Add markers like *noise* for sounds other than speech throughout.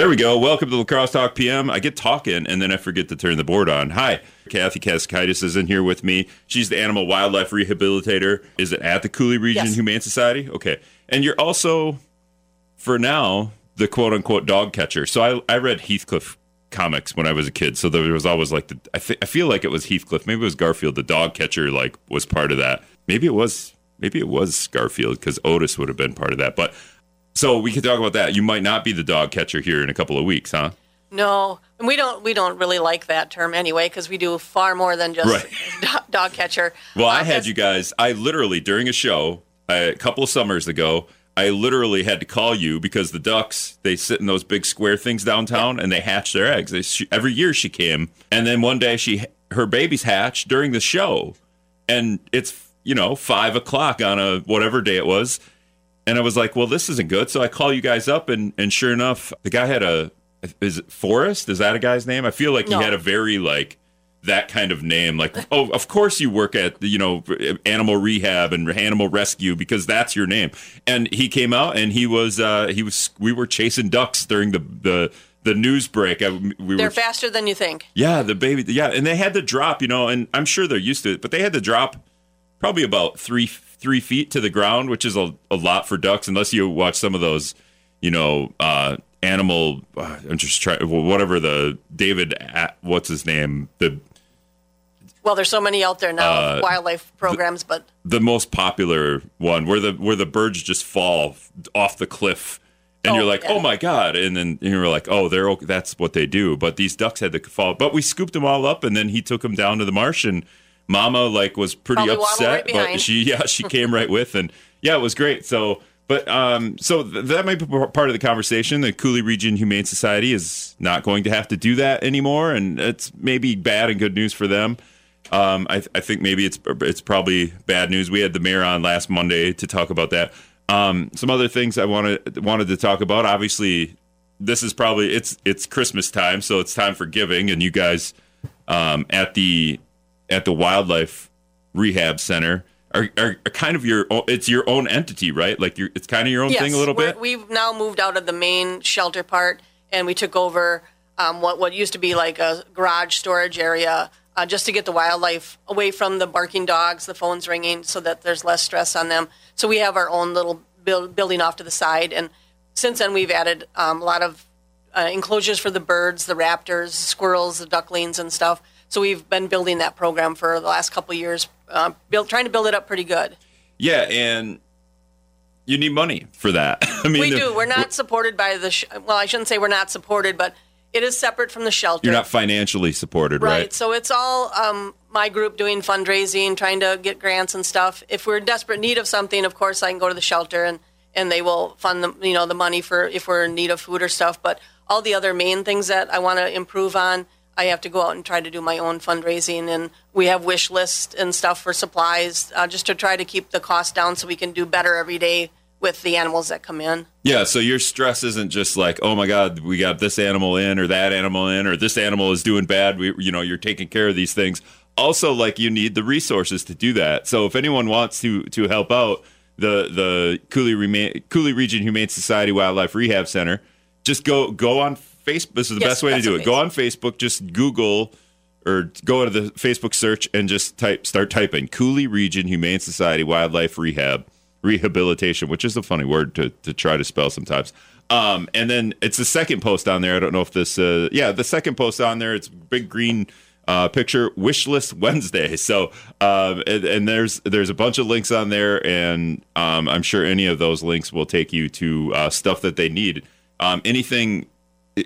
There we go. Welcome to La Crosse Talk PM. I get talking and then I forget to turn the board on. Hi, Kathy KasaKaitas is in here with me. She's the animal wildlife rehabilitator. Is it at the Coulee Region Yes. Humane Society? Okay. And you're also, for now, the quote unquote dog catcher. So I, I read Heathcliff comics when I was a kid. So there was always like the, I, th- I feel like it was Heathcliff. Maybe it was Garfield. The dog catcher like was part of that. Maybe it was, maybe it was Garfield because Otis would have been part of that. But so we could talk about that. You might not be the dog catcher here in a couple of weeks, huh? No, and we don't we don't really like that term anyway because we do far more than just Right. *laughs* dog catcher. Well, I Um, had you guys. I literally during a show a couple of summers ago. I literally had to call you because the ducks they sit in those big square things downtown and they hatch their eggs. They, she, every year she came, and then one day she her babies hatched during the show, and it's you know five o'clock on a whatever day it was, and I was like, well, this isn't good. So I call you guys up, and and sure enough, the guy had a is it Forrest? Is that a guy's name? I feel like No. he had a very like that kind of name. Like, oh, of course you work at you know animal rehab and animal rescue because that's your name. And he came out and he was uh he was we were chasing ducks during the the the news break. I, we They're were faster than you think. yeah, the baby. Yeah, and they had to drop, you know, and I'm sure they're used to it, but they had to drop probably about three three feet to the ground, which is a, a lot for ducks, unless you watch some of those, you know, uh, animal. Uh, I'm just trying, whatever the David, what's his name, the Well, there's so many out there now, Uh, wildlife programs, but the most popular one where the where the birds just fall off the cliff. And Oh, you're like, yeah. oh my god! And then you're like, oh, they're okay. that's what they do. But these ducks had to fall. But we scooped them all up, and then he took them down to the marsh, and Mama like was pretty Probably upset, right but she yeah she *laughs* came right with, and yeah, it was great. So, but um, so th- that might be part of the conversation. The Coulee Region Humane Society is not going to have to do that anymore, and it's maybe bad and good news for them. Um, I, I think maybe it's it's probably bad news. We had the mayor on last Monday to talk about that. Um, some other things I wanted wanted to talk about. Obviously, this is probably it's it's Christmas time, so it's time for giving. And you guys um, at the at the wildlife rehab center are, are, are kind of your it's your own entity, right? Like you're, it's kind of your own yes, thing a little bit. We've now moved out of the main shelter part, and we took over um, what what used to be like a garage storage area, uh, just to get the wildlife away from the barking dogs, the phones ringing, so that there's less stress on them. So we have our own little build, building off to the side, and since then we've added um, a lot of uh, enclosures for the birds, the raptors, squirrels, the ducklings, and stuff. So we've been building that program for the last couple of years, uh, build, trying to build it up pretty good. yeah, and you need money for that. *laughs* I mean, We do. We're not supported by the. Sh- well, I shouldn't say we're not supported, but it is separate from the shelter. You're not financially supported, right. right? So it's all um, my group doing fundraising, trying to get grants and stuff. If we're in desperate need of something, of course, I can go to the shelter and and they will fund the you know the money for if we're in need of food or stuff. But all the other main things that I want to improve on. I have to go out and try to do my own fundraising, and we have wish lists and stuff for supplies, uh, just to try to keep the cost down, so we can do better every day with the animals that come in. Yeah, so your stress isn't just like, oh my God, we got this animal in or that animal in or this animal is doing bad. We, you know, you're taking care of these things. Also, like you need the resources to do that. So if anyone wants to to help out the the Coulee, Rema- Coulee Region Humane Society Wildlife Rehab Center, just go go on Facebook. This is the Yes, best way to do on it. Go on Facebook, just Google or go to the Facebook search and just type start typing Coulee Region Humane Society Wildlife Rehab rehabilitation, which is a funny word to, to try to spell sometimes. Um, and then it's the second post on there. I don't know if this, uh, yeah, the second post on there. It's big green uh, picture wish list Wednesday. *laughs* So um, and, and there's there's a bunch of links on there, and um, I'm sure any of those links will take you to uh, stuff that they need. Um, anything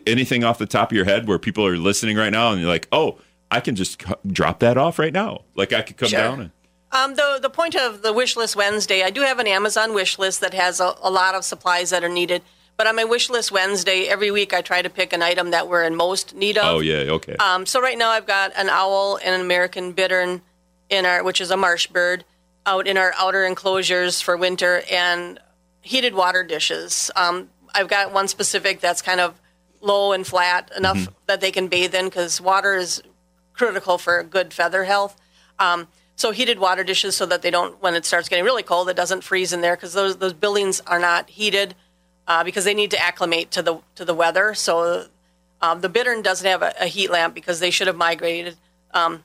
anything off the top of your head where people are listening right now, and you're like, oh, I can just c- drop that off right now. Like I could come Sure. down and. Um, the the point of the wish list Wednesday, I do have an Amazon wish list that has a, a lot of supplies that are needed. But on my wish list Wednesday, every week I try to pick an item that we're in most need of. Oh yeah, okay. Um, so right now I've got an owl and an American bittern in our, which is a marsh bird, out in our outer enclosures for winter, and heated water dishes. Um, I've got one specific that's kind of low and flat enough that they can bathe in because water is critical for good feather health. Um, so heated water dishes so that they don't, when it starts getting really cold, it doesn't freeze in there because those those buildings are not heated. uh, because they need to acclimate to the to the weather. So um, the bittern doesn't have a, a, heat lamp because they should have migrated. Um,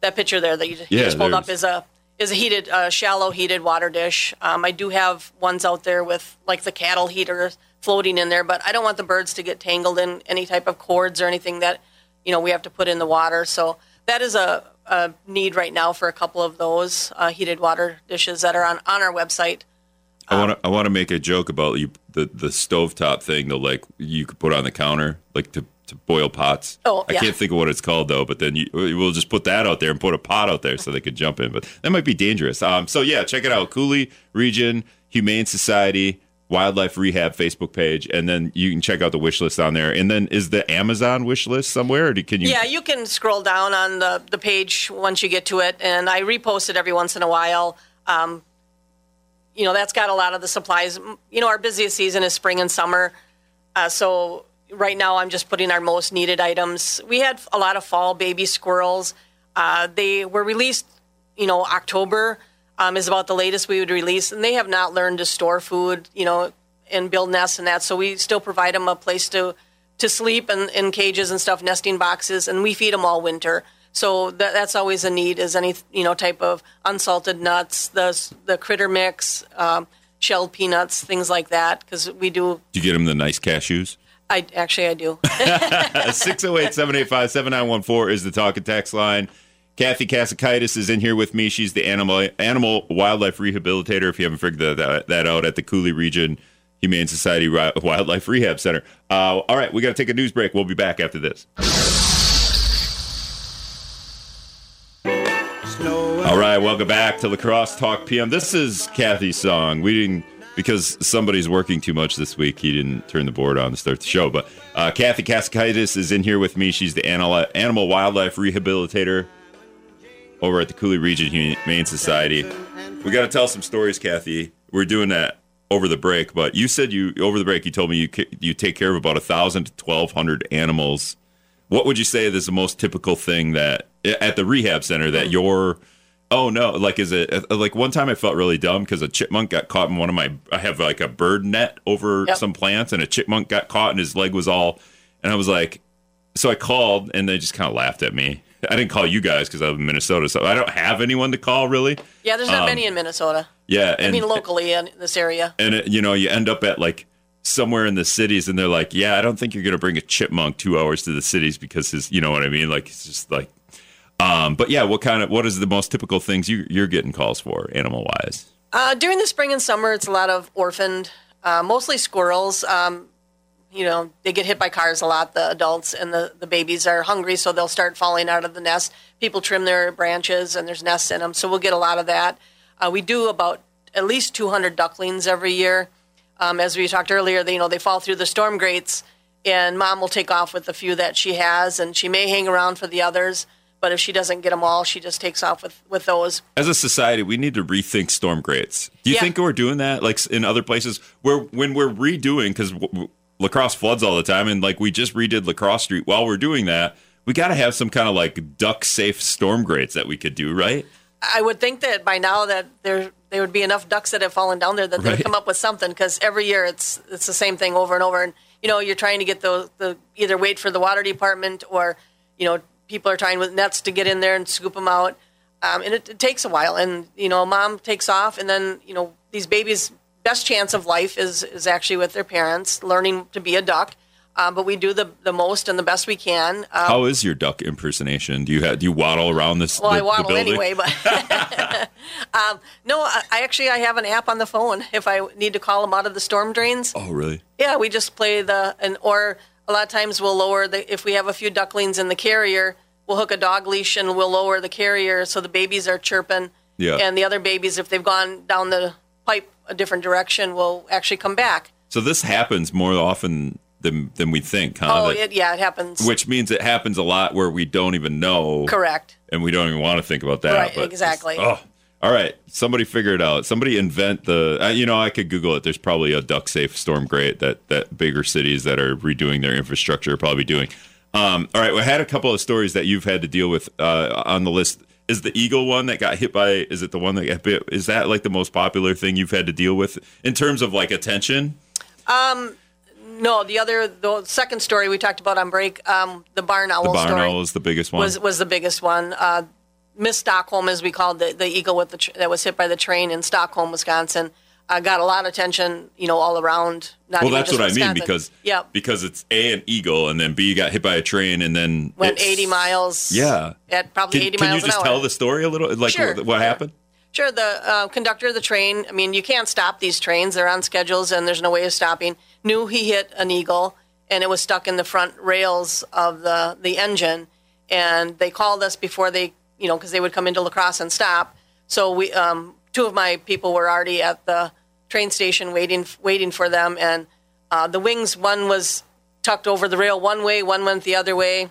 that picture there that you, you Yeah, just pulled up is a is a heated, uh, shallow heated water dish. Um, I do have ones out there with like the cattle heater floating in there, but I don't want the birds to get tangled in any type of cords or anything that you know we have to put in the water. So that is a, a need right now for a couple of those uh, heated water dishes that are on on our website. I want to I want to make a joke about you the the stovetop thing that like you could put on the counter like to to boil pots. Oh, I can't think of what it's called though. But then you we'll just put that out there and put a pot out there so they could jump in. But that might be dangerous. Um. So yeah, check it out. Coulee Region Humane Society Wildlife Rehab Facebook page, and then you can check out the wish list on there. And then is the Amazon wish list somewhere? Or can you? Yeah, you can scroll down on the, the page once you get to it, and I repost it every once in a while. Um, you know, that's got a lot of the supplies. You know, our busiest season is spring and summer. Uh, so right now, I'm just putting our most needed items. We had a lot of fall baby squirrels. Uh, they were released, you know, October um, is about the latest we would release, and they have not learned to store food, you know, and build nests and that. So we still provide them a place to to sleep and in cages and stuff, nesting boxes, and we feed them all winter. So that, that's always a need is any you know type of unsalted nuts, the the critter mix, um, shelled peanuts, things like that, because we do. Do you get them the nice cashews? I actually I do. *laughs* *laughs* 608 785 7914 is the talk and text line. Kathy KasaKaitas is in here with me. She's the animal animal wildlife rehabilitator, if you haven't figured that, that out, at the Coulee Region Humane Society Wildlife Rehab Center. Uh, all right, we got to take a news break. We'll be back after this. All right, welcome back to La Crosse Talk PM. This is Kathy's song. We didn't because somebody's working too much this week. He didn't turn the board on to start the show. But uh, Kathy KasaKaitas is in here with me. She's the animal animal wildlife rehabilitator over at the Coulee Region Humane Society. We got to tell some stories, Kathy. We're doing that over the break, but you said you over the break you told me you you take care of about a thousand to twelve hundred animals. What would you say is the most typical thing that at the rehab center that you're Oh no! Like, is it uh, like one time I felt really dumb because a chipmunk got caught in one of my. I have like a bird net over Yep. some plants, and a chipmunk got caught, and his leg was all. And I was like, so I called, and they just kind of laughed at me. I didn't call you guys because I'm in Minnesota, so I don't have anyone to call really. Yeah, there's not many in Minnesota. Yeah, and I mean, locally in this area. and it, you know you end up at like somewhere in the cities, and they're like, yeah, I don't think you're gonna bring a chipmunk two hours to the cities because his, you know what I mean? Like it's just like. Um, but yeah, what kind of what is the most typical things you, you're getting calls for animal wise? Uh, during the spring and summer, it's a lot of orphaned, uh, mostly squirrels. Um, you know, they get hit by cars a lot, the adults, and the, the babies are hungry, so they'll start falling out of the nest. People trim their branches, and there's nests in them, so we'll get a lot of that. Uh, we do about at least 200 ducklings every year. Um, as we talked earlier, they, you know, they fall through the storm grates, and mom will take off with the few that she has, and she may hang around for the others. But if she doesn't get them all, she just takes off with, with those. As a society, we need to rethink storm grates. Do you Yeah. think we're doing that, like in other places, where when we're redoing because w- La Crosse floods all the time, and like we just redid La Crosse Street. While we're doing that, we got to have some kind of like duck safe storm grates that we could do, right? I would think that by now that there there would be enough ducks that have fallen down there that Right. they'd come up with something because every year it's it's the same thing over and over and you know you're trying to get the the either wait for the water department or you know people are trying with nets to get in there and scoop them out um, and it, it takes a while and you know mom takes off and then you know these babies best chance of life is is actually with their parents learning to be a duck um, but we do the the most and the best we can um, How is your duck impersonation? Do you have, do you waddle around this? Well, the, I waddle anyway, but *laughs* *laughs* um, no, I, I actually I have an app on the phone. If I need to call them out of the storm drains, Oh, really? yeah, we just play the and or a lot of times we'll lower the if we have a few ducklings in the carrier, we'll hook a dog leash and we'll lower the carrier so the babies are chirping. Yeah. And the other babies, if they've gone down the pipe a different direction, will actually come back. So this happens more often than than we think, huh? Oh, it, yeah, it happens. which means it happens a lot where we don't even know. Correct. and we don't even want to think about that. Right, exactly. Oh, all right. Somebody figure it out. Somebody invent the. Uh, you know, I could Google it. There's probably a duck safe storm grate that that bigger cities that are redoing their infrastructure are probably doing. Um, all right, we had a couple of stories that you've had to deal with uh, on the list. Is the eagle one that got hit by? Is it the one that got bit? Is that like the most popular thing you've had to deal with in terms of like attention? Um, No, the other, the second story we talked about on break, um, the barn owl story. The barn owl is the biggest one. was was the biggest one. Uh, Miss Stockholm, as we called the, the eagle with the tr- that was hit by the train in Stockholm, Wisconsin, uh, got a lot of attention. You know, all around. Not well, that's just what I mean because yep, because it's a an eagle and then B got hit by a train and then went 80 miles. Yeah. at probably Can, 80 can you miles just an hour. tell the story a little? Like Sure, what, what sure. happened? Sure, the uh, conductor of the train, I mean, you can't stop these trains. They're on schedules and there's no way of stopping. Knew he hit an eagle and it was stuck in the front rails of the, the engine. And they called us before they, you know, because they would come into La Crosse and stop. So we, um, two of my people were already at the train station waiting, waiting for them. And uh, the wings, one was tucked over the rail one way, one went the other way.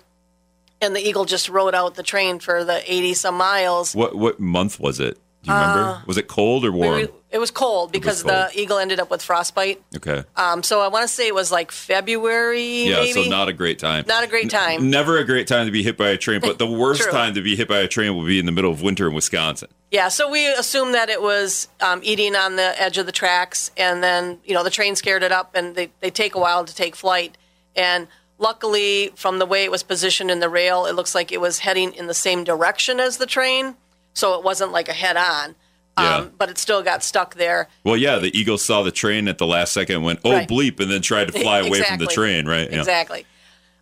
And the eagle just rode out the train for the 80 some miles. What what month was it? Do you remember? Was it cold or Uh, We warm? were- It was cold because cold. the eagle ended up with frostbite. okay. Um, so I want to say it was like February, Yeah, maybe. so not a great time. Not a great time. Never a great time to be hit by a train, but the *laughs* worst time to be hit by a train will be in the middle of winter in Wisconsin. yeah, so we assumed that it was um, eating on the edge of the tracks, and then you know the train scared it up, and they they take a while to take flight. And luckily, from the way it was positioned in the rail, it looks like it was heading in the same direction as the train, so it wasn't like a head on. Yeah. Um, but it still got stuck there. Well, yeah, the eagle saw the train at the last second and went, oh, Right. bleep, and then tried to fly *laughs* away from the train, right? Yeah. Exactly.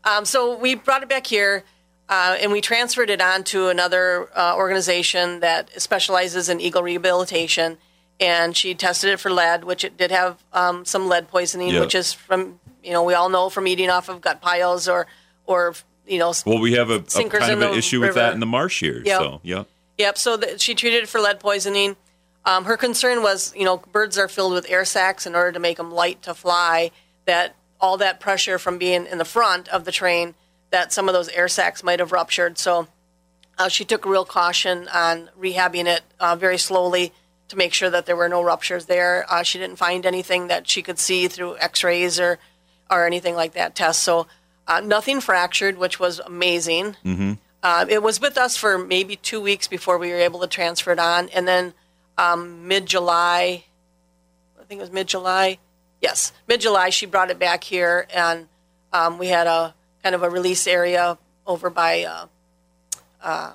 Um, so we brought it back here, uh, and we transferred it on to another uh, organization that specializes in eagle rehabilitation. And she tested it for lead, which it did have um, some lead poisoning, Yeah. which is from you know we all know from eating off of gut piles or or you know Well, we have a, a kind of an issue with that in the marsh here. Yep. So, yeah. Yep. So that she treated it for lead poisoning. Um, her concern was, you know, birds are filled with air sacs in order to make them light to fly. That all that pressure from being in the front of the train, that some of those air sacs might have ruptured. So uh, she took real caution on rehabbing it uh, very slowly to make sure that there were no ruptures there. Uh, she didn't find anything that she could see through X-rays or or anything like that test. So uh, nothing fractured, which was amazing. Uh, it was with us for maybe two weeks before we were able to transfer it on, and then um, mid July, I think it was mid July. Yes, mid July, she brought it back here, and um, we had a kind of a release area over by uh, uh,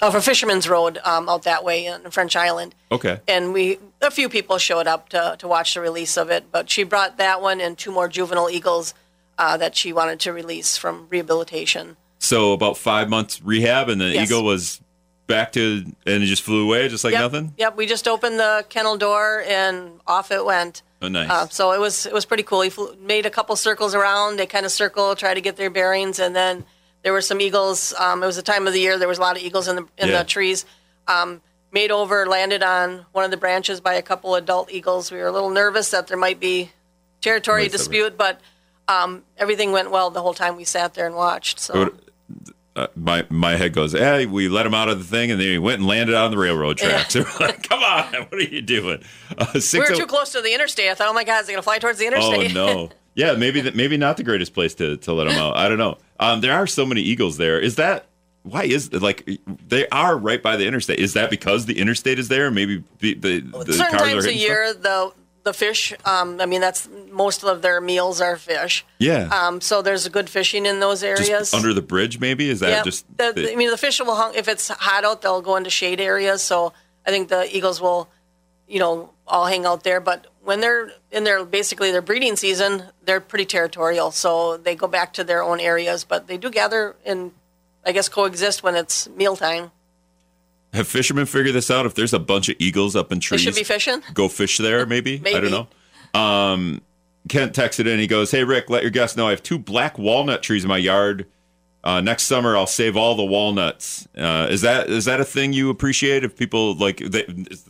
over Fisherman's Road um, out that way in French Island Okay. and we a few people showed up to, to watch the release of it but she brought that one and two more juvenile eagles uh, that she wanted to release from rehabilitation So about five months rehab, and the Yes. eagle was back to, and it just flew away just like yep. nothing? yep we just opened the kennel door and off it went Oh, nice. uh, so it was it was pretty cool he flew, made a couple circles around they kind of circle try to get their bearings and then there were some eagles um, it was the time of the year there was a lot of eagles in the in Yeah. the trees um, made over landed on one of the branches by a couple adult eagles we were a little nervous that there might be territory Might there be. dispute but um, everything went well the whole time we sat there and watched so uh, my my head goes, hey, we let him out of the thing, and then he went and landed on the railroad tracks. *laughs* We're like, Come on, *laughs* what are you doing? Uh, we were oh- too close to the interstate i thought oh my god is it going to fly towards the interstate? Oh no. *laughs* Yeah, maybe that maybe not the greatest place to, to let him out. I don't know. Um, there are so many eagles there. Is that why is like they are right by the interstate? Is that because the interstate is there? Maybe the the, the certain times a year stuff? the the fish um, i mean that's most of their meals are fish Yeah, um, so there's a good fishing in those areas just under the bridge. Maybe is that Yep. just the, the- I mean, the fish will hung if it's hot out. They'll go into shade areas. So I think the eagles will, you know, all hang out there. But when they're in their basically their breeding season, they're pretty territorial. So they go back to their own areas. But they do gather and I guess coexist when it's mealtime. Have fishermen figured this out? If there's a bunch of eagles up in trees, They should be fishing. go fish there. Maybe, I don't know. Um, Kent texted in. He goes, "Hey Rick, let your guests know I have two black walnut trees in my yard. Uh, next summer, I'll save all the walnuts. Uh, is that is that a thing you appreciate? If people like they,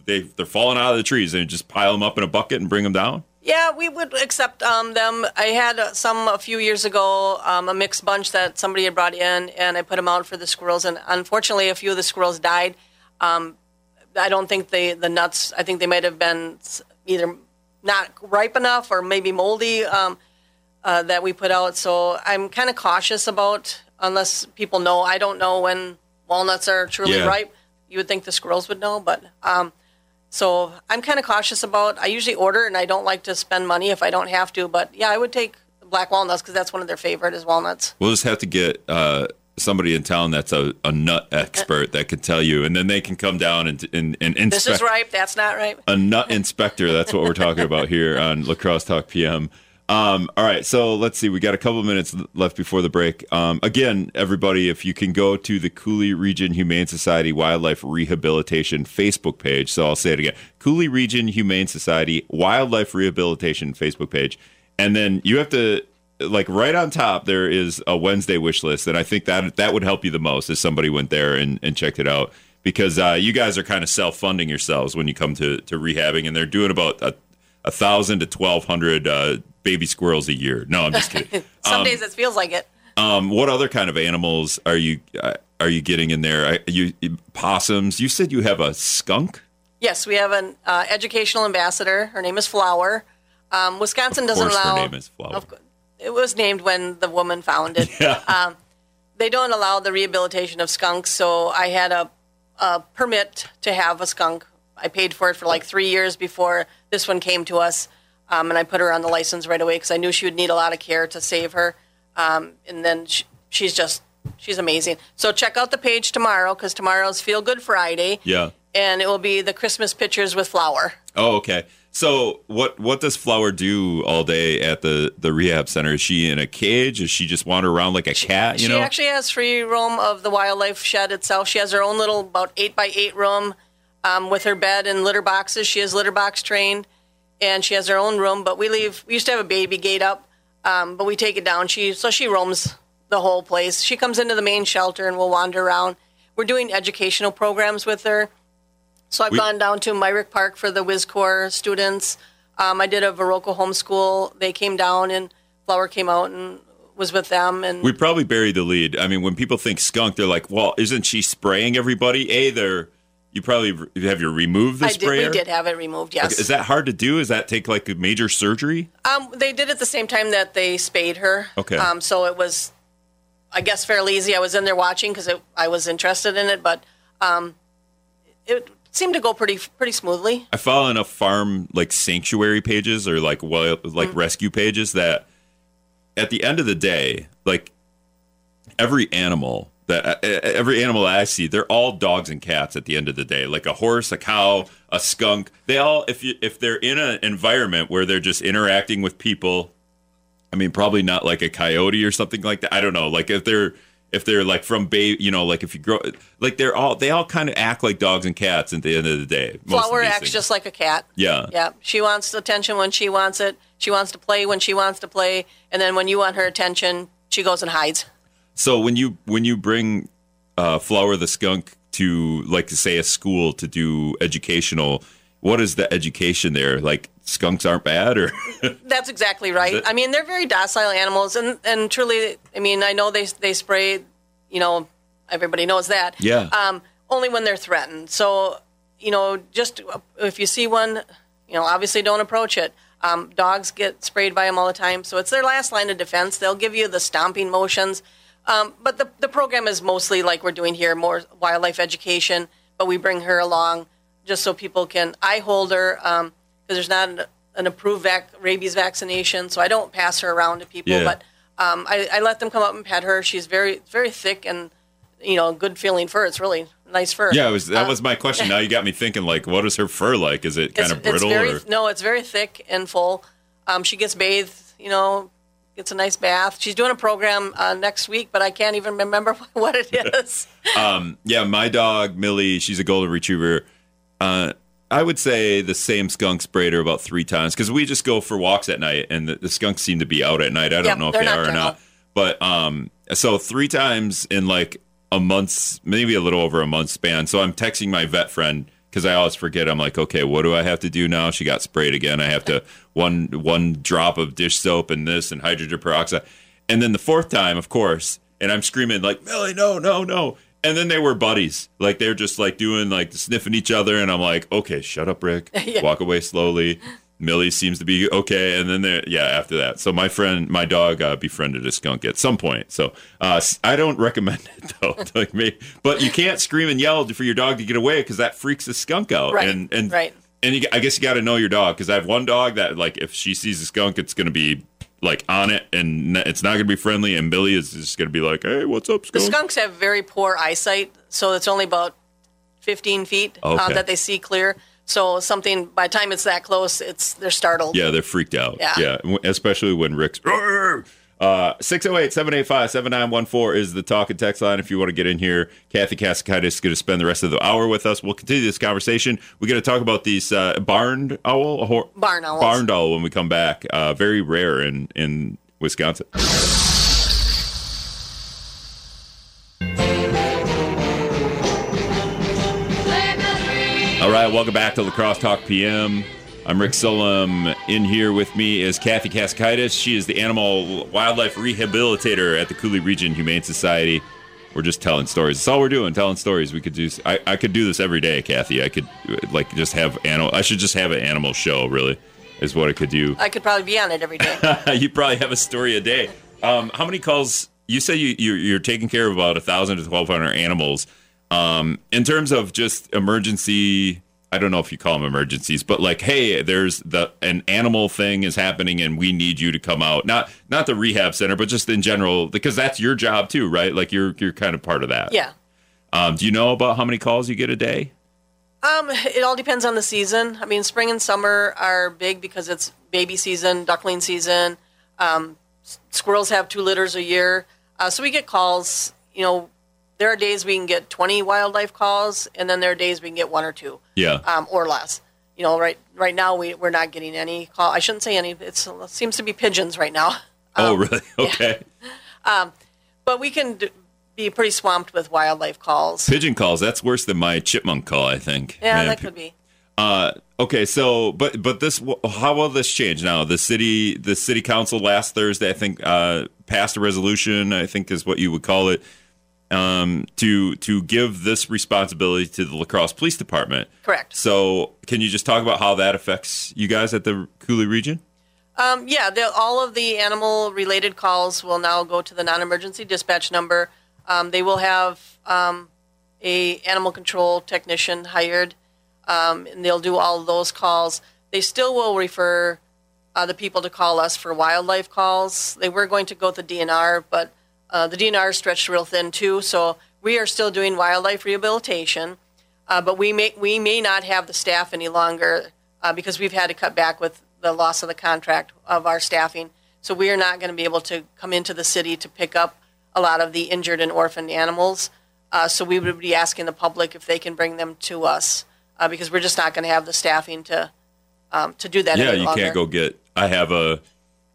they they're falling out of the trees and just pile them up in a bucket and bring them down? Yeah, we would accept um, them. I had some a few years ago, um, a mixed bunch that somebody had brought in, and I put them out for the squirrels. And unfortunately, a few of the squirrels died. Um, I don't think they the nuts. I think they might have been either not ripe enough or maybe moldy um, uh, that we put out. So I'm kind of cautious about unless people know. I don't know when walnuts are truly Yeah. ripe. You would think the squirrels would know, but um, so I'm kind of cautious about. I usually order, and I don't like to spend money if I don't have to. But yeah, I would take black walnuts because that's one of their favorite is walnuts. We'll just have to get uh, somebody in town that's a, a nut expert that can tell you, and then they can come down and and, and inspect. This is ripe. That's not ripe. A nut inspector. That's what we're talking about here on *laughs* La Crosse Talk PM. Um, all right, so let's see. We got a couple minutes left before the break. Um, again, everybody, if you can go to the Coulee Region Humane Society Wildlife Rehabilitation Facebook page. So I'll say it again: Coulee Region Humane Society Wildlife Rehabilitation Facebook page, and then you have to like right on top there is a Wednesday wish list, and I think that that would help you the most if somebody went there and, and checked it out because uh, you guys are kind of self funding yourselves when you come to to rehabbing, and they're doing about a, a thousand to twelve hundred. Uh, baby squirrels a year. No, I'm just kidding. *laughs* Some um, days it feels like it. Um, what other kind of animals are you uh, are you getting in there? Are you possums? You said you have a skunk. Yes, we have an uh, educational ambassador. Her name is Flower. Um, Wisconsin doesn't allow. Her name is Flower. Of, it was named when the woman found it. *laughs* yeah. Um, they don't allow the rehabilitation of skunks, so I had a, a permit to have a skunk. I paid for it for like three years before this one came to us. Um, and I put her on the license right away because I knew she would need a lot of care to save her. Um, and then she, she's just she's amazing. So check out the page tomorrow because tomorrow's Feel Good Friday. Yeah. And it will be the Christmas pictures with Flower. Oh, okay. So what what does Flower do all day at the the rehab center? Is she in a cage? Does she just wander around like a cat? You she know, she actually has free roam of the wildlife shed itself. She has her own little about eight by eight room um, with her bed and litter boxes. She is litter box trained and she has her own room. But we leave. We used to have a baby gate up, um, but we take it down. She so she roams the whole place. She comes into the main shelter and will wander around. We're doing educational programs with her. So I've we, gone down to Myrick Park for the Whiz Corps students. Um, I did a Viroqua homeschool. They came down and Flower came out and was with them. And we probably buried the lead. I mean, when people think skunk, they're like, "Well, isn't she spraying everybody?" A, they're you probably have you removed the I sprayer. Did, we did have it removed. Yes. Okay. Is that hard to do? Is that take like a major surgery? Um, they did it the same time that they spayed her. Okay. Um, so it was, I guess, fairly easy. I was in there watching because I was interested in it, but um, it seemed to go pretty pretty smoothly. I follow enough farm like sanctuary pages or like wild, like mm-hmm. rescue pages that at the end of the day, like every animal that uh, every animal I see, they're all dogs and cats at the end of the day. Like a horse, a cow, a skunk. They all, if you, if they're in an environment where they're just interacting with people, I mean, probably not like a coyote or something like that. I don't know. Like if they're if they're like from baby, you know, like if you grow, like they're all they all kind of act like dogs and cats at the end of the day. Flower acts things. just like a cat. Yeah, yeah. She wants attention when she wants it. She wants to play when she wants to play, and then when you want her attention, she goes and hides. So when you when you bring uh, Flower the skunk to like to say a school to do educational, what is the education there? Like skunks aren't bad, or *laughs* that's exactly right. I mean, they're very docile animals, and and truly, I mean, I know they they spray. You know, everybody knows that. Yeah. Um, only when they're threatened. So you know, just if you see one, you know, obviously don't approach it. Um, dogs get sprayed by them all the time, so it's their last line of defense. They'll give you the stomping motions. Um, but the, the program is mostly like we're doing here, more wildlife education, but we bring her along just so people can. I hold her because um, there's not an, an approved vac- rabies vaccination, so I don't pass her around to people. Yeah. But um, I, I, let them come up and pet her. She's very very thick and you know good feeling fur. It's really nice fur. Yeah, was, that was my question. Now you got me thinking like, what is her fur like? Is it kind of brittle? Very, or? No, it's very thick and full. Um, she gets bathed, you know, gets a nice bath. She's doing a program uh, next week, but I can't even remember *laughs* what it *laughs* is. um, yeah, my dog Millie, she's a golden retriever. Uh, I would say the same skunk sprayed her about three times because we just go for walks at night, and the, the, skunks seem to be out at night. I don't yep, know if they are general. or not, but um, so three times in like a month's, maybe a little over a month span. So I'm texting my vet friend because I always forget. I'm like, okay, what do I have to do now? She got sprayed again. I have to *laughs* one one drop of dish soap and this and hydrogen peroxide, and then the fourth time, of course, and I'm screaming like, Millie, no, no, no. And then they were buddies, like they're just like doing like sniffing each other, and I'm like, okay, shut up, Rick, *laughs* yeah. walk away slowly. Millie seems to be okay, and then there, yeah, after that. So my friend, my dog, uh, befriended a skunk at some point. So uh, I don't *laughs* recommend it though. *laughs* like me, but you can't scream and yell for your dog to get away because that freaks the skunk out. Right, And and right. and you, I guess you got to know your dog because I have one dog that like if she sees a skunk, it's gonna be like on it, and it's not gonna be friendly. And Billy is just gonna be like, "Hey, what's up, The skunks have very poor eyesight, so it's only about 15 feet uh, Okay. that they see clear. So something by the time it's that close, it's they're startled. Yeah, they're freaked out. Yeah. w- especially when Rick's. Uh, 608 785 7914 is the talk and text line if you want to get in here. Kathy KasaKaitas is going to spend the rest of the hour with us. We'll continue this conversation. We're going to talk about these uh, barn owl, hor- Barn owls. barn owl when we come back. Uh, very rare in, in Wisconsin. All right, welcome back to La Crosse Talk PM. I'm Rick Solem. In here with me is Kathy KasaKaitas. She is the animal wildlife rehabilitator at the Coulee Region Humane Society. We're just telling stories. That's all we're doing, telling stories. We could do. I, I could do this every day, Kathy. I could like just have animal. I should just have an animal show. Really, is what I could do. I could probably be on it every day. *laughs* you probably have a story a day. Um, how many calls? You say you, you're, you're taking care of about a thousand to twelve hundred animals. Um, in terms of just emergency, I don't know if you call them emergencies, but like, hey, there's the an animal thing is happening, and we need you to come out. Not not the rehab center, but just in general, because that's your job too, right? Like you're you're kind of part of that. yeah. Um, do you know about how many calls you get a day? Um, it all depends on the season. I mean, spring and summer are big because it's baby season, duckling season. Um, squirrels have two litters a year, uh, so we get calls. You know, there are days we can get 20 wildlife calls, and then there are days we can get one or two, Yeah. um, or less. You know, right right now we we're not getting any call. I shouldn't say any. It's, it seems to be pigeons right now, oh, really? Okay. *laughs* Um, but we can d- be pretty swamped with wildlife calls. Pigeon calls. That's worse than my chipmunk call. I think. Yeah, Man, that could be. Uh, okay, so but but this how will this change now? The city the city council last Thursday, I think, uh, passed a resolution. I think is what you would call it, um, to to give this responsibility to the La Crosse Police Department. Correct. So, can you just talk about how that affects you guys at the Coulee region? Um, yeah, all of the animal-related calls will now go to the non-emergency dispatch number. Um, they will have um, a animal control technician hired, um, and they'll do all of those calls. They still will refer uh, the people to call us for wildlife calls. They were going to go to the DNR, but uh, the DNR is stretched real thin too. So we are still doing wildlife rehabilitation, uh, but we may we may not have the staff any longer uh, because we've had to cut back with the loss of the contract of our staffing. So we are not going to be able to come into the city to pick up a lot of the injured and orphaned animals. Uh, so we would be asking the public if they can bring them to us uh, because we're just not going to have the staffing to um, to do that. Yeah, you longer. can't go get. I have a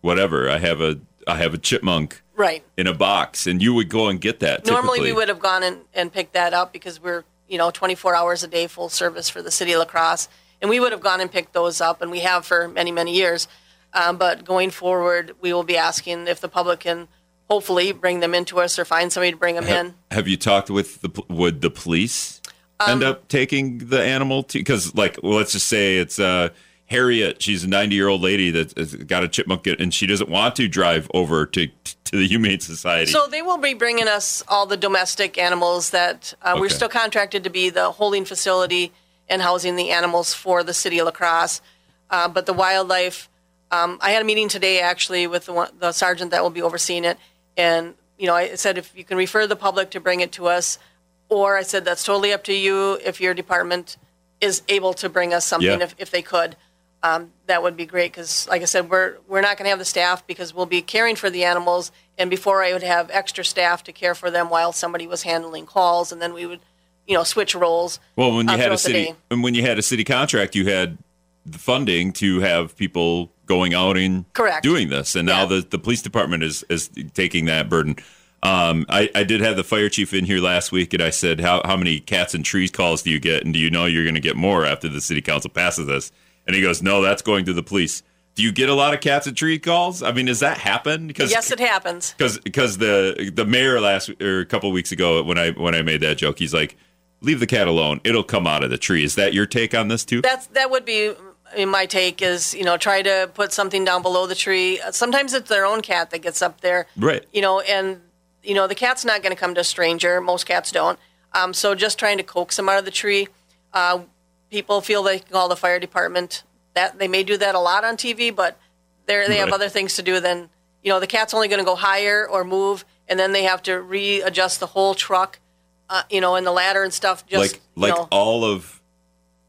whatever. I have a I have a chipmunk right. in a box, and you would go and get that. Normally, typically. we would have gone and, and picked that up because we're, you know, 24 hours a day full service for the city of La Crosse. And we would have gone and picked those up, and we have for many, many years. Um, but going forward, we will be asking if the public can hopefully bring them into us or find somebody to bring them in. Have you talked with the would the police end Um, up taking the animal to because like well, let's just say it's uh Harriet she's a 90 year old lady that's got a chipmunk and she doesn't want to drive over to to the humane society So they will be bringing us all the domestic animals that uh, we're still contracted to be the holding facility and housing the animals for the city of La Crosse. Uh, but the wildlife, um, I had a meeting today actually with the, one, the sergeant that will be overseeing it, and you know I said if you can refer the public to bring it to us, or I said that's totally up to you if your department is able to bring us something Yeah. if, if they could. Um, that would be great because, like I said, we're we're not going to have the staff because we'll be caring for the animals. And before I would have extra staff to care for them while somebody was handling calls, and then we would, you know, switch roles. well when you uh, had a city and when you had a city contract you had the funding to have people going out and Correct. doing this and now Yeah. the the police department is is taking that burden um, I, I did have the fire chief in here last week, and I said, how, how many cats and trees calls do you get? And do you know you're going to get more after the city council passes this? And he goes, no, that's going to the police. Do you get a lot of cats and tree calls? I mean, does that happen? Because Yes, it happens. because because the the mayor last or a couple weeks ago when I when I made that joke, he's like, leave the cat alone. It'll come out of the tree. Is that your take on this too? That's that would be in my take is you know try to put something down below the tree. Sometimes it's their own cat that gets up there, Right. You know, and you know the cat's not going to come to a stranger. Most cats don't. Um, so just trying to coax them out of the tree. Uh, people feel they can call the fire department. That they may do that a lot on TV, but they they have Right. other things to do than you know the cat's only going to go higher or move, and then they have to readjust the whole truck, uh, you know, and the ladder and stuff. Just like like you know, all of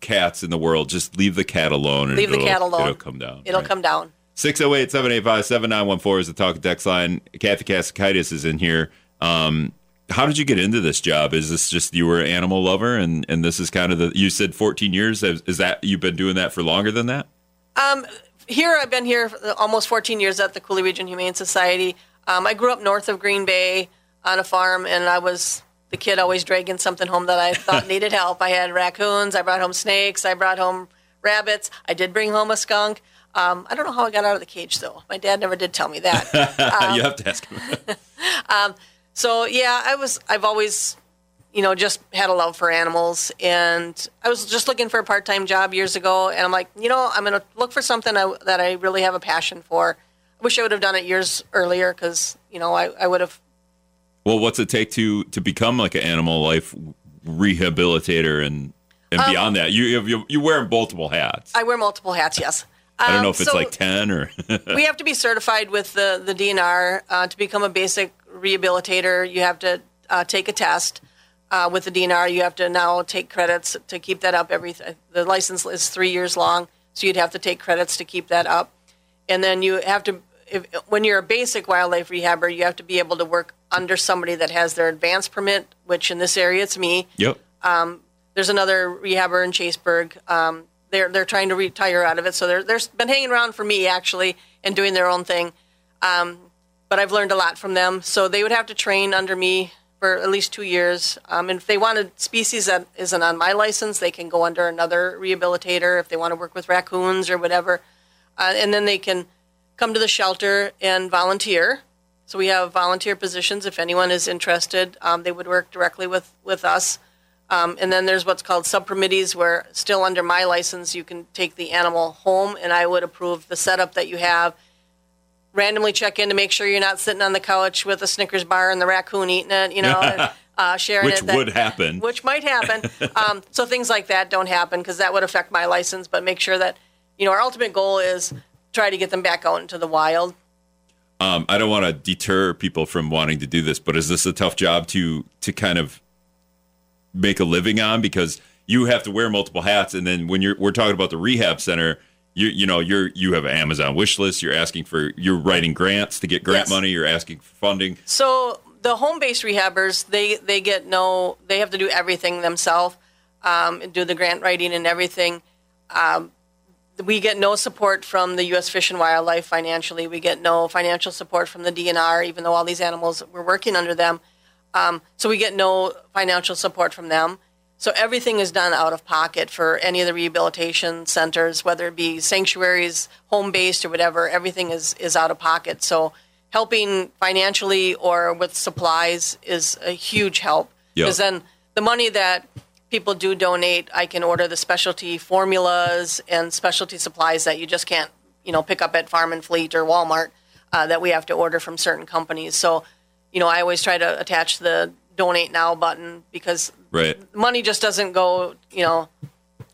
cats in the world, just leave the cat alone and Leave the it'll, cat alone. it'll come down. it'll come down. 608 785 7914 is the talk text line. Kathy KasaKaitas is in here. Um, how did you get into this job? Is this just you were an animal lover and, and this is kind of the, you said 14 years. Is, that, you've been doing that for longer than that? Um, here, I've been here almost 14 years at the Coulee Region Humane Society. Um, I grew up north of Green Bay on a farm, and I was the kid always dragging something home that I thought *laughs* needed help. I had raccoons, I brought home snakes, I brought home rabbits. I did bring home a skunk. Um, I don't know how I got out of the cage, though. My dad never did tell me that. *laughs* you have to ask him. *laughs* So yeah, I was. I've always, you know, just had a love for animals, and I was just looking for a part-time job years ago, and I'm like, you know, I'm going to look for something I, that I really have a passion for. I wish I would have done it years earlier because you know I, I would have. well, what's it take to, to become like an animal life rehabilitator and, and Um, beyond that? You, you, you wear multiple hats. I wear multiple hats. Yes. I don't know Um, if it's like 10 or. *laughs* we have to be certified with the the DNR uh, to become a basic rehabilitator. You have to uh, take a test uh, with the DNR. You have to now take credits to keep that up. Every the license is three years long, so you'd have to take credits to keep that up. And then you have to, if, when you're a basic wildlife rehabber, you have to be able to work under somebody that has their advanced permit, which in this area it's me. yep. There's another rehabber in Chaseburg. Um, they're they're trying to retire out of it, so they're they've been hanging around for me actually and doing their own thing. Um, but I've learned a lot from them. So they would have to train under me for at least two years. Um, and if they wanted species that isn't on my license, they can go under another rehabilitator if they want to work with raccoons or whatever. Uh, and then they can come to the shelter and volunteer. So we have volunteer positions. If anyone is interested, um, they would work directly with, with us. Um, and then there's what's called subcommittees, where still under my license, you can take the animal home, and I would approve the setup that you have. Randomly check in to make sure you're not sitting on the couch with a Snickers bar and the raccoon eating it, you know, and, *laughs* uh, sharing Which it. that- would happen. Which might happen. *laughs* um, so things like that don't happen because that would affect my license. But make sure that you know our ultimate goal is try to get them back out into the wild. um, I don't want to deter people from wanting to do this, but is this a tough job to to kind of make a living on because you have to wear multiple hats, and then when you're we're talking about the rehab center, you you know you're you have an Amazon wish list, you're asking for you're writing grants to get grant Yes. money, you're asking for funding. So the home-based rehabbers, they they get no, they have to do everything themselves, um, and do the grant writing and everything. Um, we get no support from the U.S. Fish and Wildlife financially. We get no financial support from the DNR, even though all these animals we're working under them. Um, so we get no financial support from them. So everything is done out of pocket for any of the rehabilitation centers, whether it be sanctuaries, home based, or whatever. Everything is is out of pocket. So helping financially or with supplies is a huge help because then the money that people do donate, I can order the specialty formulas and specialty supplies that you just can't, you know, pick up at Farm and Fleet or Walmart uh, that we have to order from certain companies. So, you know, I always try to attach the donate now button because Right. money just doesn't go, you know,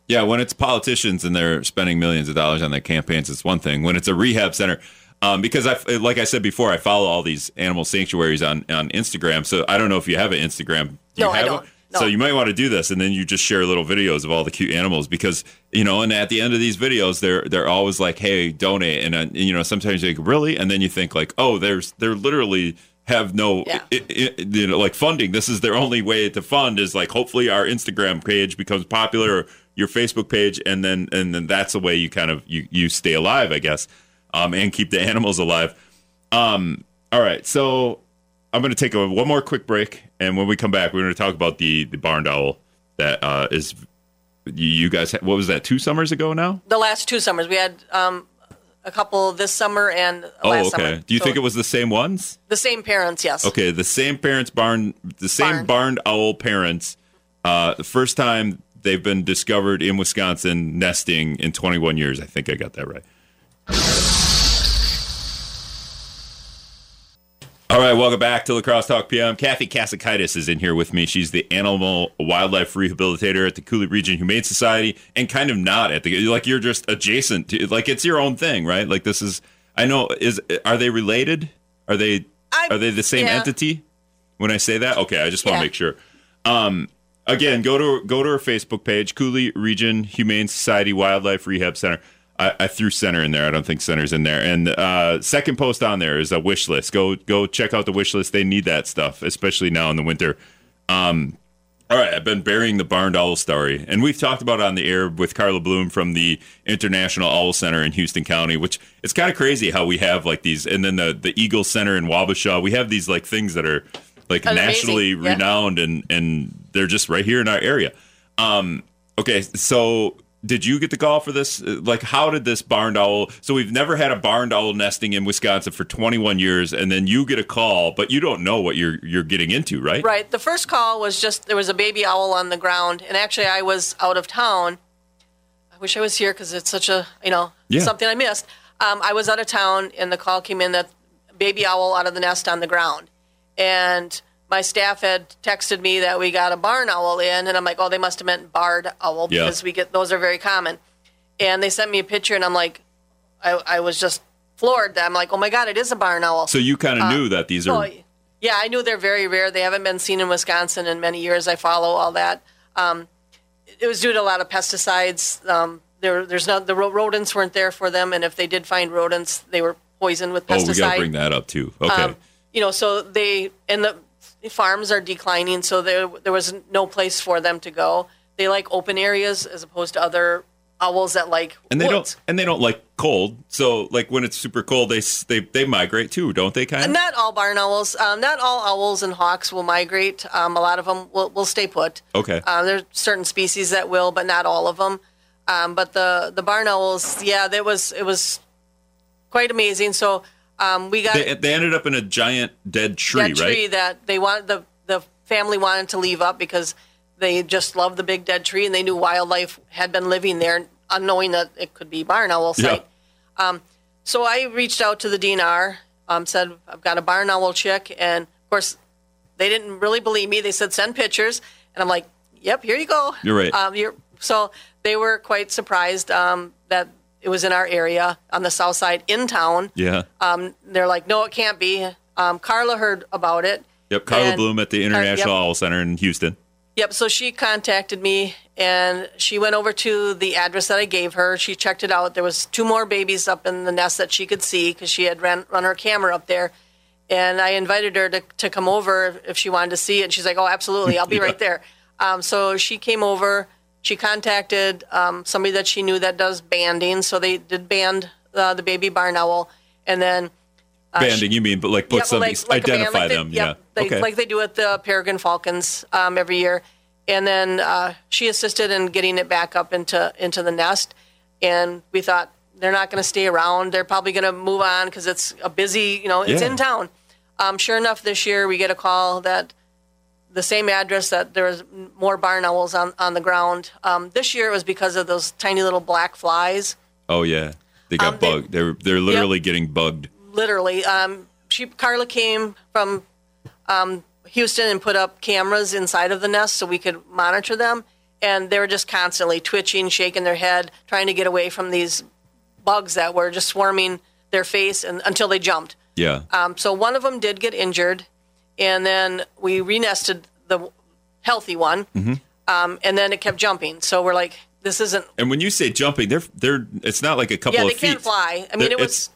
Yeah, when it's politicians and they're spending millions of dollars on their campaigns, it's one thing. When it's a rehab center, um, because I, like I said before, I follow all these animal sanctuaries on on Instagram. So I don't know if you have an Instagram. Do you No, I don't. No. So you might want to do this, and then you just share little videos of all the cute animals because you know. And at the end of these videos, they're they're always like, "Hey, donate," and, uh, and you know sometimes you think, "Really?" And then you think like, "Oh, there's they're literally." Have no Yeah. i- i- you know like funding. This is their only way to fund is like hopefully our instagram page becomes popular or your facebook page and then and then that's the way you kind of you you stay alive i guess um and keep the *laughs* animals alive. Um all right so i'm going to take a, one more quick break and when we come back we're going to talk about the the barn owl that uh is you, you guys what was that two summers ago now? The last two summers. We had um, a couple this summer and oh okay summer. do you So think it was the same ones the same parents? Yes. Okay, the same parents barn, the same Barn. barned owl parents. Uh, the first time they've been discovered in Wisconsin nesting in 21 years. I think I got that right. All right, welcome back to La Crosse Talk PM. Kathy KasaKaitas is in here with me. She's the animal wildlife rehabilitator at the Coulee Region Humane Society, and kind of not at the like you're just adjacent to like it's your own thing, right? Like this is I know is are they related? Are they I- are they the same yeah. entity? When I say that, okay, I just want to Yeah. make sure. Um, again, go to go to our Facebook page, Coulee Region Humane Society Wildlife Rehab Center. I, I threw center in there. I don't think center's in there. And uh, second post on there is a wish list. Go go check out the wish list. They need that stuff, especially now in the winter. Um, all right, I've been burying the barned owl story, and we've talked about it on the air with Karla Bloem from the International Owl Center in Houston County. Which it's kind of crazy how we have like these, and then the the Eagle Center in Wabasha. We have these like things that are like Amazing, nationally yeah. renowned, and and they're just right here in our area. Um, okay, so did you get the call for this? Uh, Like, how did this barn owl? So we've never had a barn owl nesting in Wisconsin for 21 years, and then you get a call, but you don't know what you're you're getting into, right? Right. The first call was just there was a baby owl on the ground, and actually I was out of town. I wish I was here because it's such a you know Yeah. something I missed. Um, I was out of town, and the call came in that baby owl out of the nest on the ground, and my staff had texted me that we got a barn owl in, and I'm like, oh, they must have meant barred owl Yeah. because we get those are very common. And they sent me a picture, and I'm like, I, I was just floored. That I'm like, oh my god, it is a barn owl. So you kind of knew that these are. Oh, yeah, I knew they're very rare. They haven't been seen in Wisconsin in many years. I follow all that. Um, it was due to a lot of pesticides. Um, there, there's not the rodents weren't there for them, and if they did find rodents, they were poisoned with oh, we got to bring that up too. Okay. Um, you know, so they and the farms are declining, so there there was no place for them to go. They like open areas as opposed to other owls that like and they woods. don't and they don't like cold. So like when it's super cold, they they they migrate too, don't they? Kind of. Not all barn owls. Um, not all owls and hawks will migrate. Um, a lot of them will, will stay put. Okay. Uh, there's certain species that will, but not all of them. Um, but the the barn owls, yeah, that was it was quite amazing. So um, we got They, they ended up in a giant dead tree, that right? tree that they wanted the the family wanted to leave up because they just loved the big dead tree and they knew wildlife had been living there, unknowing that it could be barn owl Yeah. Um, so I reached out to the DNR, um, said I've got a barn owl chick, and of course they didn't really believe me. They said send pictures, and I'm like, yep, here you go. You're right. Um, you're, so they were quite surprised um, that it was in our area on the south side in town. Yeah. Um, they're like, no, it can't be. Um, Karla heard about it. Yep. Karla and- Bloem at the International yep. Owl Center in Houston. Yep. So she contacted me and she went over to the address that I gave her. She checked it out. There was two more babies up in the nest that she could see because she had ran, run her camera up there. And I invited her to, to come over if she wanted to see it. And she's like, oh, absolutely. I'll be *laughs* Yeah. right there. Um, so she came over. She contacted um, somebody that she knew that does banding. So they did band uh, the baby barn owl. And then Banding, you mean, but like put Yep, some like- like a band, identify like they- them. yep, yeah. they- okay. like they do at the Peregrine Falcons um, every year. And then uh, she assisted in getting it back up into into the nest. And we thought they're not going to stay around. They're probably going to move on because it's a busy, you know, it's Yeah. in town. Um, sure enough, this year we get a call that the same address that there was more barn owls on, on the ground. Um, this year it was because of those tiny little black flies. oh yeah. They got Um, they- bugged. They're they're literally getting bugged. literally. Um, she Karla came from um, Houston and put up cameras inside of the nest so we could monitor them, and they were just constantly twitching, shaking their head, trying to get away from these bugs that were just swarming their face, and until they jumped. Yeah. Um, so one of them did get injured, and then we renested the healthy one, Mm-hmm. um, and then it kept jumping. So we're like, this isn't. and when you say jumping, they're they're it's not like a couple. Yeah, they can't fly. I mean, They're- it was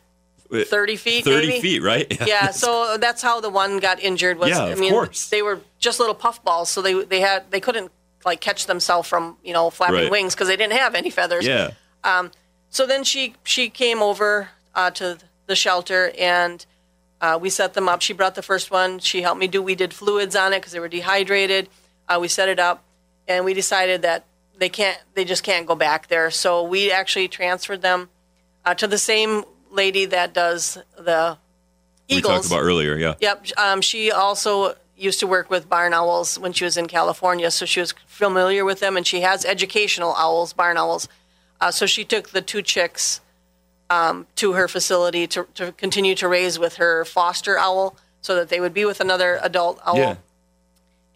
thirty feet. 30 maybe? feet, right? *laughs* Yeah, so that's how the one got injured. Was Yeah, I of mean, course. they were just little puffballs, so they they had they couldn't like catch themselves from you know flapping Right. wings because they didn't have any feathers. yeah. So then she she came over uh, to the shelter and uh, we set them up. She brought the first one. She helped me do. We did fluids on it because they were dehydrated. Uh, we set it up, and we decided that they can't. They just can't go back there. So we actually transferred them uh, to the same lady that does the eagles. We talked about earlier, yeah. Yep. Um, she also used to work with barn owls when she was in California, so she was familiar with them, and she has educational owls, barn owls. Uh, so she took the two chicks um, to her facility to, to continue to raise with her foster owl, so that they would be with another adult owl. Yeah.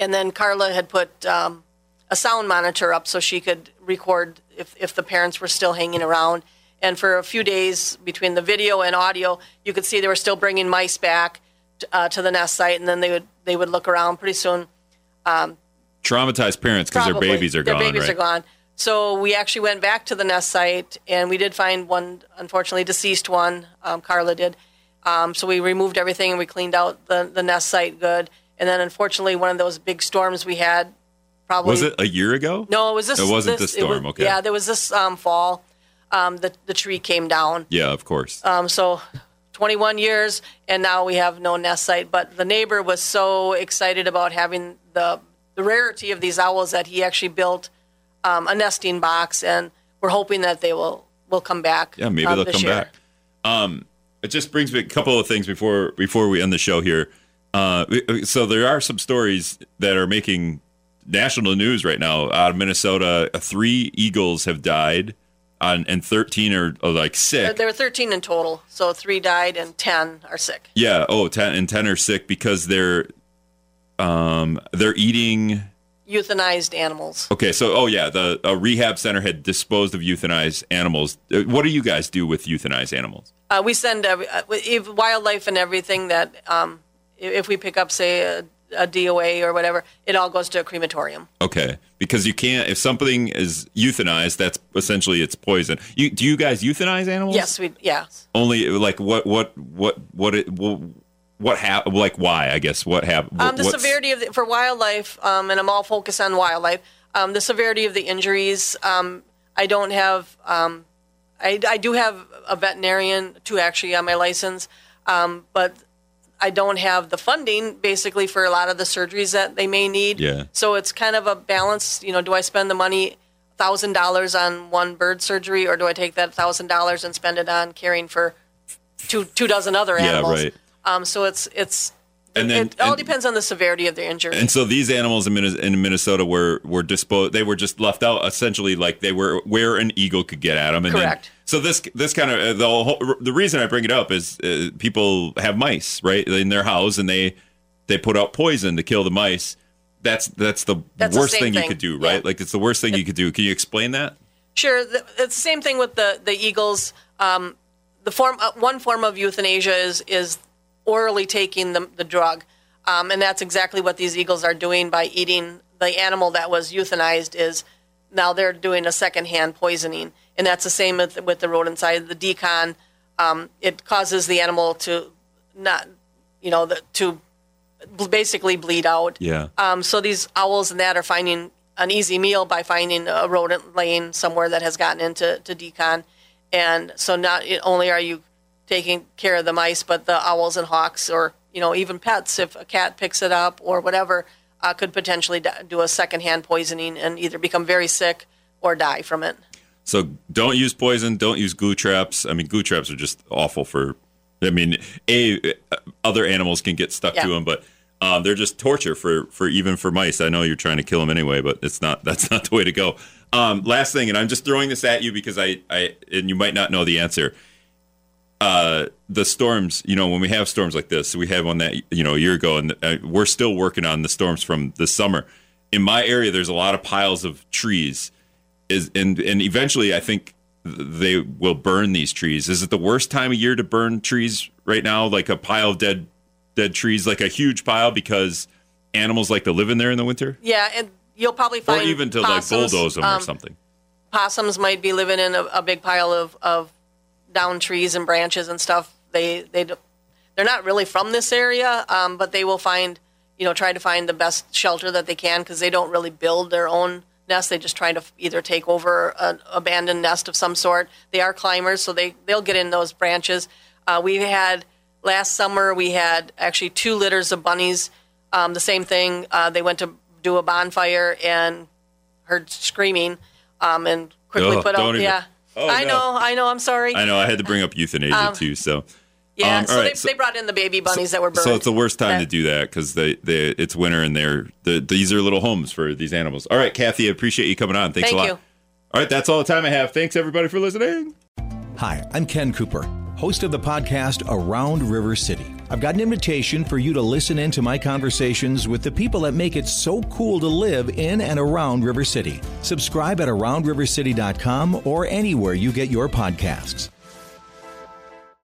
And then Karla had put um, a sound monitor up so she could record if, if the parents were still hanging around. And for a few days between the video and audio, you could see they were still bringing mice back uh, to the nest site, and then they would they would look around. Pretty soon, Traumatized parents because their babies are Their gone, babies right? are gone. So we actually went back to the nest site, and we did find one, unfortunately deceased one. Um, Karla did. Um, so we removed everything and we cleaned out the, the nest site good. And then, unfortunately, one of those big storms we had, probably Was it a year ago? No, it was this. It wasn't this, this storm, was- okay. Yeah, there was this um, fall. Um, the the tree came down. Yeah, of course. Um, so 21 years, and now we have no nest site. But the neighbor was so excited about having the the rarity of these owls that he actually built um, a nesting box, and we're hoping that they will will come back. Yeah, maybe um, they'll come year. back. Um, it just brings me a couple of things before before we end the show here. Uh, so there are some stories that are making national news right now out of Minnesota. Uh, Three eagles have died, on, and thirteen are, are like sick. There were 13 in total, so three died and 10 are sick. Yeah. Oh, 10 and 10 are sick because they're um they're eating Euthanized animals. Okay, so oh yeah, the a rehab center had disposed of euthanized animals. Uh, What do you guys do with euthanized animals? Uh, we send uh, if wildlife and everything that um, if we pick up, say, a, a DOA or whatever, it all goes to a crematorium. Okay, because you can't if something is euthanized, that's essentially it's poison. You do you guys euthanize animals? Yes, we yeah. Only like what what what what it what, what hap- like why I guess what happened? Um, the severity of the, for wildlife, um, and I'm all focused on wildlife. Um, the severity of the injuries. Um, I don't have. Um, I, I do have a veterinarian too, actually, on my license, um, but I don't have the funding basically for a lot of the surgeries that they may need. Yeah. So it's kind of a balance. You know, do I spend the money? Thousand dollars on one bird surgery, or do I take that thousand dollars and spend it on caring for two two dozen other animals? Yeah, right. Um, so it's it's And then- it all and- depends on the severity of the injury. And so these animals in, in Minnesota were were disposed. They were just left out essentially, like they were where an eagle could get at them. And then- Correct. so this this kind of uh, the whole, the reason I bring it up is uh, people have mice right in their house and they they put out poison to kill the mice. That's that's the That's worst same thing, you could do, right? Yeah. Like it's the worst thing you could do. Can you explain that? Sure, the, it's the same thing with the the eagles. Um, the form uh, one form of euthanasia is is orally taking the the drug, um, and that's exactly what these eagles are doing by eating the animal that was euthanized. Is now they're doing a secondhand poisoning, and that's the same with with the rodent side. The d-CON, um, it causes the animal to not, you know, the, to basically bleed out. Yeah. Um, so these owls and that are finding an easy meal by finding a rodent laying somewhere that has gotten into to d-CON, and so not only are you taking care of the mice, but the owls and hawks, or you know even pets, if a cat picks it up or whatever, uh, could potentially do a secondhand poisoning and either become very sick or die from it. So don't use poison. Don't use glue traps. I mean, glue traps are just awful for. I mean, a other animals can get stuck to 'em, to them, but um, they're just torture for for even for mice. I know you're trying to kill them anyway, but it's not. *laughs* That's not the way to go. Um, last thing, and I'm just throwing this at you because I, I and you might not know the answer. Uh, the storms, you know, when we have storms like this, we have one that you know a year ago, and uh, we're still working on the storms from this summer. In my area, there's a lot of piles of trees is and and eventually I think they will burn these trees. Is it the worst time of year to burn trees right now? Like a pile of dead dead trees, like a huge pile because animals like to live in there in the winter, Yeah, and you'll probably or find even to possums, like bulldoze them or um, something. possums might be living in a, a big pile of, of down trees and branches and stuff. They they they're not really from this area, um, but they will find you know try to find the best shelter that they can because they don't really build their own nest. They just try to either take over an abandoned nest of some sort. They are climbers, so they they'll get in those branches. Uh, we had last summer we had actually two litters of bunnies. Um, the same thing. Uh, they went to do a bonfire and heard screaming um, and quickly put out. even- Yeah, Oh, I no. know, I know. I'm sorry. I know I had to bring up euthanasia um, too. So Yeah, Um, so, all they, so- they brought in the baby bunnies that were burned. So it's the worst time That- to do that because they, they it's winter and they're the, these are little homes for these animals. All right, Kathy, I appreciate you coming on. Thanks Thank a lot. you. All right, that's all the time I have. Thanks everybody for listening. Hi, I'm Ken Cooper, host of the podcast Around River City. I've got an invitation for you to listen in to my conversations with the people that make it so cool to live in and around River City. Subscribe at aroundrivercity.com or anywhere you get your podcasts.